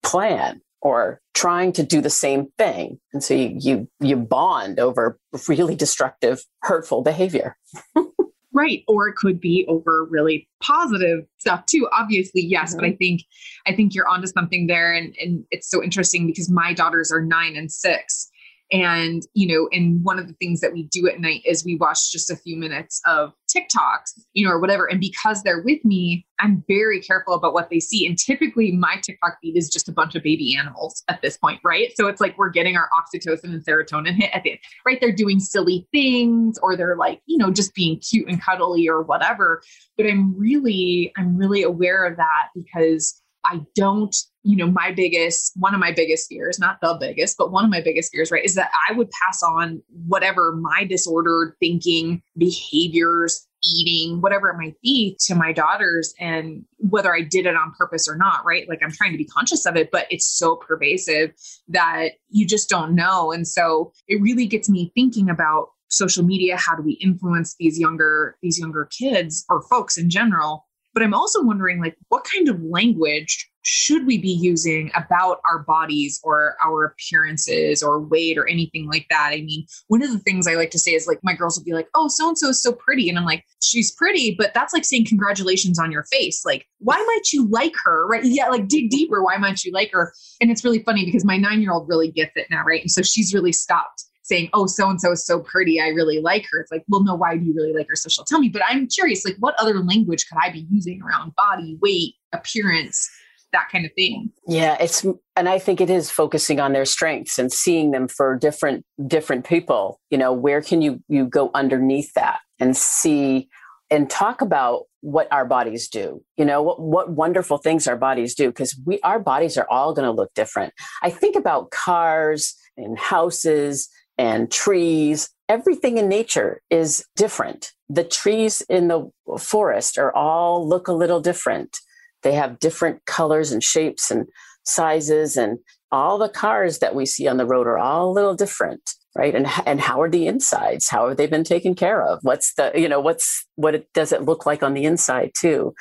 plan or trying to do the same thing. And so you you, you bond over really destructive hurtful behavior right or it could be over really positive stuff too obviously yes mm-hmm. but i think i think you're onto something there and and it's so interesting because my daughters are 9 and 6 and, you know, and one of the things that we do at night is we watch just a few minutes of TikToks, you know, or whatever. And because they're with me, I'm very careful about what they see. And typically my TikTok feed is just a bunch of baby animals at this point, right? So it's like we're getting our oxytocin and serotonin hit at the end, right? They're doing silly things or they're like, you know, just being cute and cuddly or whatever. But I'm really, I'm really aware of that because I don't, you know, my biggest, one of my biggest fears, not the biggest, but one of my biggest fears, right, is that I would pass on whatever my disordered thinking, behaviors, eating, whatever it might be to my daughters. And whether I did it on purpose or not, right? Like I'm trying to be conscious of it, but it's so pervasive that you just don't know. And so it really gets me thinking about social media how do we influence these younger these younger kids or folks in general but I'm also wondering, like, what kind of language should we be using about our bodies or our appearances or weight or anything like that? I mean, one of the things I like to say is like, my girls will be like, oh, so and so is so pretty. And I'm like, she's pretty, but that's like saying congratulations on your face. Like, why might you like her? Right. Yeah. Like, dig deeper. Why might you like her? And it's really funny because my nine year old really gets it now. Right. And so she's really stopped saying, oh, so and so is so pretty. I really like her. It's like, well, no, why do you really like her? So she'll tell me. But I'm curious, like, what other language could I be using around body, weight, appearance, that kind of thing? Yeah, it's, and I think it is focusing on their strengths and seeing them for different, different people. You know, where can you, you go underneath that and see and talk about what our bodies do you know what, what wonderful things our bodies do because we our bodies are all going to look different i think about cars and houses and trees. Everything in nature is different. The trees in the forest are all look a little different. They have different colors and shapes and sizes, and all the cars that we see on the road are all a little different right and and how are the insides how have they been taken care of what's the you know what's what it, does it look like on the inside too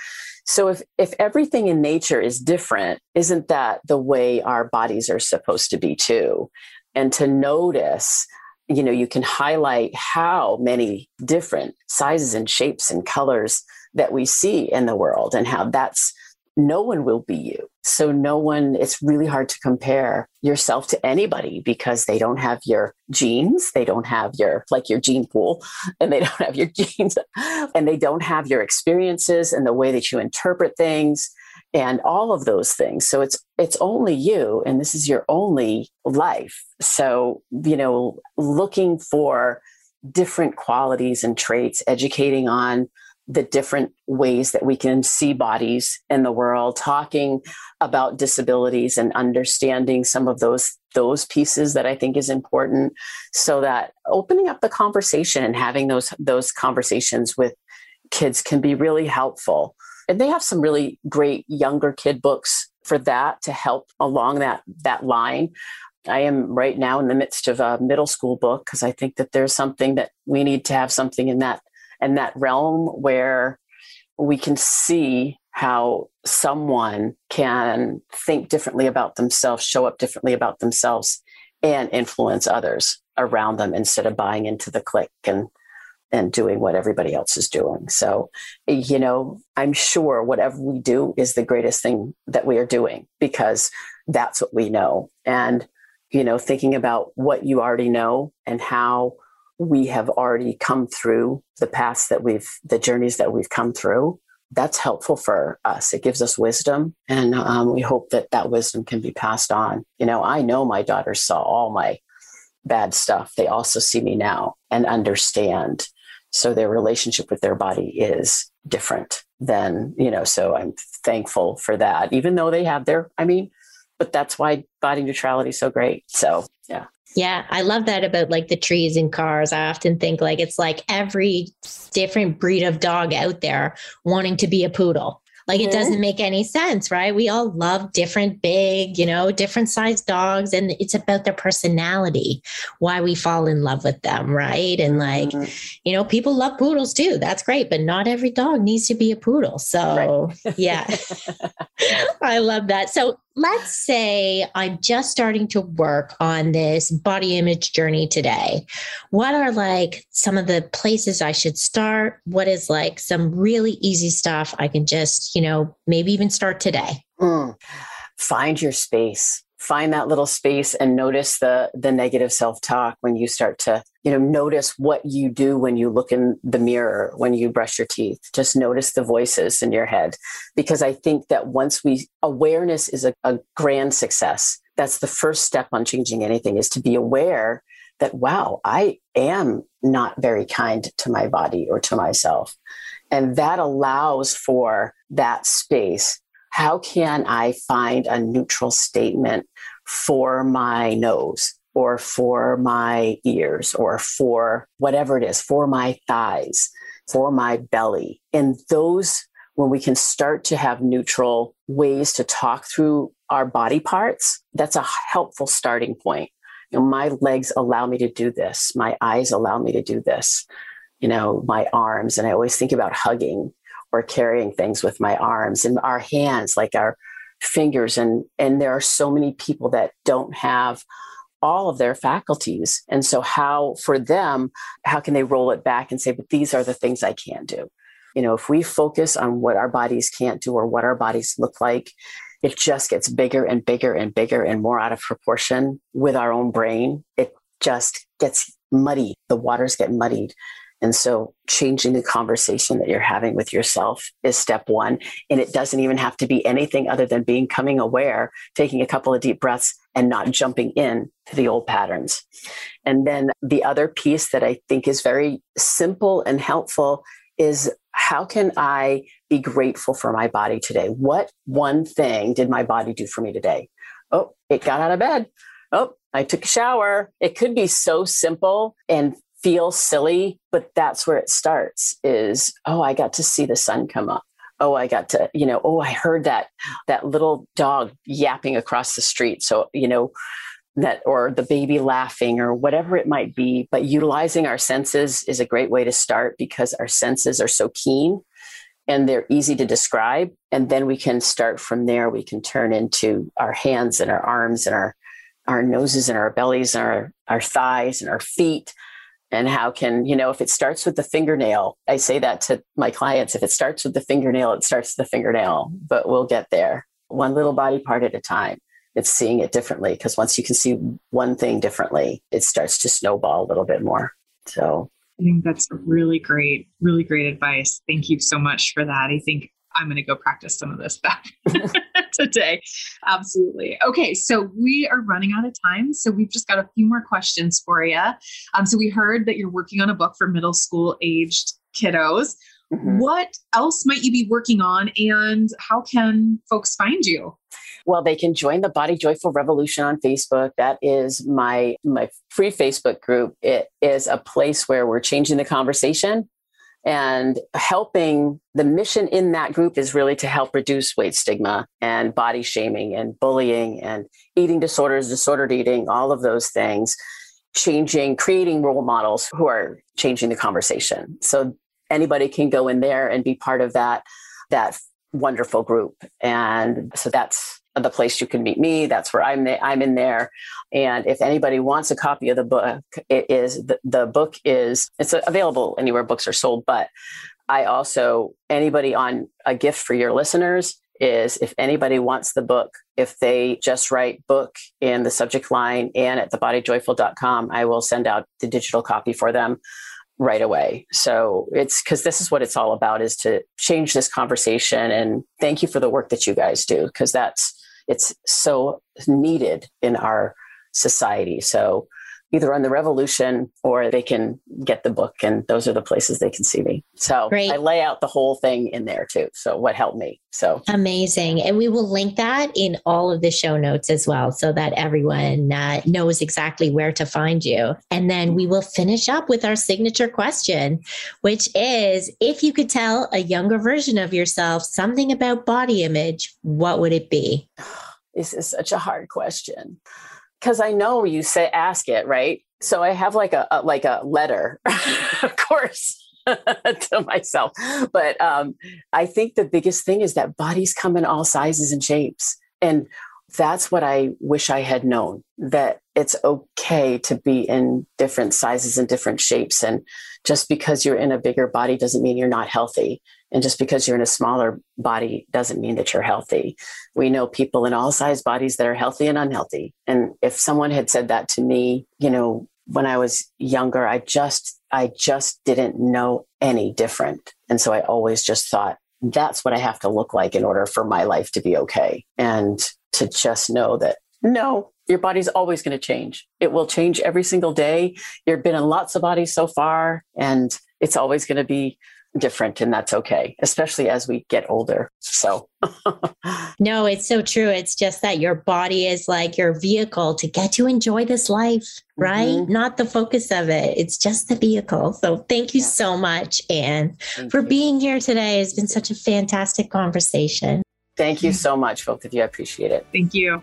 so if if everything in nature is different isn't that the way our bodies are supposed to be too and to notice you know you can highlight how many different sizes and shapes and colors that we see in the world and how that's no one will be you. So no one it's really hard to compare yourself to anybody because they don't have your genes they don't have your like your gene pool and they don't have your genes and they don't have your experiences and the way that you interpret things and all of those things. So it's it's only you and this is your only life. So you know looking for different qualities and traits educating on the different ways that we can see bodies in the world talking about disabilities and understanding some of those those pieces that i think is important so that opening up the conversation and having those those conversations with kids can be really helpful and they have some really great younger kid books for that to help along that that line. I am right now in the midst of a middle school book because i think that there's something that we need to have something in that in that realm where we can see how someone can think differently about themselves show up differently about themselves and influence others around them instead of buying into the clique and and doing what everybody else is doing. So, you know, I'm sure whatever we do is the greatest thing that we are doing because that's what we know. And, you know, thinking about what you already know and how we have already come through the paths that we've, the journeys that we've come through, that's helpful for us. It gives us wisdom. And um, we hope that that wisdom can be passed on. You know, I know my daughters saw all my bad stuff. They also see me now and understand. So their relationship with their body is different than, you know, so I'm thankful for that, even though they have their, I mean, but that's why body neutrality is so great. So, yeah. Yeah, I love that about like the trees and cars. I often think like it's like every different breed of dog out there wanting to be a poodle. Like it doesn't make any sense, right? We all love different, big, you know, different sized dogs, and it's about their personality, why we fall in love with them, right? And like, mm-hmm. you know, people love poodles too. That's great, but not every dog needs to be a poodle. So, right. yeah, I love that. So, let's say I'm just starting to work on this body image journey today. What are like some of the places I should start? What is like some really easy stuff I can just, you know, maybe even start today? Mm. Find your space find that little space and notice the the negative self-talk when you start to you know notice what you do when you look in the mirror when you brush your teeth. Just notice the voices in your head. Because i think that once we awareness is a, a grand success. That's the first step on changing anything is to be aware that wow i am not very kind to my body or to myself. And that allows for that space how can I find a neutral statement for my nose or for my ears or for whatever it is, for my thighs, for my belly? And those, when we can start to have neutral ways to talk through our body parts, that's a helpful starting point. You know, my legs allow me to do this. My eyes allow me to do this. You know, my arms. And I always think about hugging or carrying things with my arms and our hands, like our fingers. And, and there are so many people that don't have all of their faculties. And so, how for them, how can they roll it back and say, but these are the things I can do? You know, if we focus on what our bodies can't do or what our bodies look like, it just gets bigger and bigger and bigger and more out of proportion with our own brain. It just gets muddy. The waters get muddied. And so changing the conversation that you're having with yourself is step one. And it doesn't even have to be anything other than being coming aware, taking a couple of deep breaths and not jumping in to the old patterns. And then the other piece that I think is very simple and helpful is how can I be grateful for my body today? What one thing did my body do for me today? Oh, it got out of bed. Oh, I took a shower. It could be so simple and feel silly, but that's where it starts is, oh, I got to see the sun come up. Oh, I got to, you know, oh, I heard that that little dog yapping across the street. So, you know, that or the baby laughing or whatever it might be. But utilizing our senses is a great way to start because our senses are so keen and they're easy to describe. And then we can start from there. We can turn into our hands and our arms and our our noses and our bellies and our, our thighs and our feet and how can you know if it starts with the fingernail i say that to my clients if it starts with the fingernail it starts with the fingernail but we'll get there. One little body part at a time. It's seeing it differently because once you can see one thing differently it starts to snowball a little bit more. So i think that's really great really great advice. Thank you so much for that. I think i'm going to go practice some of this stuff today. Absolutely. Okay, so we are running out of time. So we've just got a few more questions for you. Um, so we heard that you're working on a book for middle school aged kiddos. Mm-hmm. What else might you be working on and how can folks find you? Well, they can join the Body Joyful Revolution on Facebook. That is my my free Facebook group. It is a place where we're changing the conversation and helping the mission in that group is really to help reduce weight stigma and body shaming and bullying and eating disorders, disordered eating, all of those things, changing, creating role models who are changing the conversation. So anybody can go in there and be part of that, that wonderful group. And so that's the place you can meet me. That's where I'm. I'm in there. And if anybody wants a copy of the book, it is the, the book is it's available anywhere books are sold. But I also anybody on a gift for your listeners is if anybody wants the book, if they just write book in the subject line and at thebodyjoyful.com, I will send out the digital copy for them right away. So it's because this is what it's all about is to change this conversation. And thank you for the work that you guys do because that's it's so needed in our society. So either on the revolution or they can get the book and those are the places they can see me. So Great. i lay out the whole thing in there too. So what helped me so. Amazing. And we will link that in all of the show notes as well so that everyone uh, knows exactly where to find you. And then we will finish up with our signature question which is if you could tell a younger version of yourself something about body image what would it be? This is such a hard question because I know you say ask it, right? So I have like a, a like a letter, of course, to myself. But um, I think the biggest thing is that bodies come in all sizes and shapes, and that's what I wish I had known. That it's okay to be in different sizes and different shapes, and just because you're in a bigger body doesn't mean you're not healthy. And just because you're in a smaller body doesn't mean that you're healthy. We know people in all size bodies that are healthy and unhealthy. And if someone had said that to me, you know, when I was younger, I just, I just didn't know any different. And so I always just thought, that's what I have to look like in order for my life to be okay. And to just know that no, your body's always going to change. It will change every single day. You've been in lots of bodies so far, and it's always going to be different and that's okay especially as we get older. So no it's so true. It's just that your body is like your vehicle to get to enjoy this life right? Mm-hmm. not the focus of it. It's just the vehicle. So thank you yeah. so much anne thank for you. being here today. It's been such a fantastic conversation. Thank you so much both of you. I appreciate it. Thank you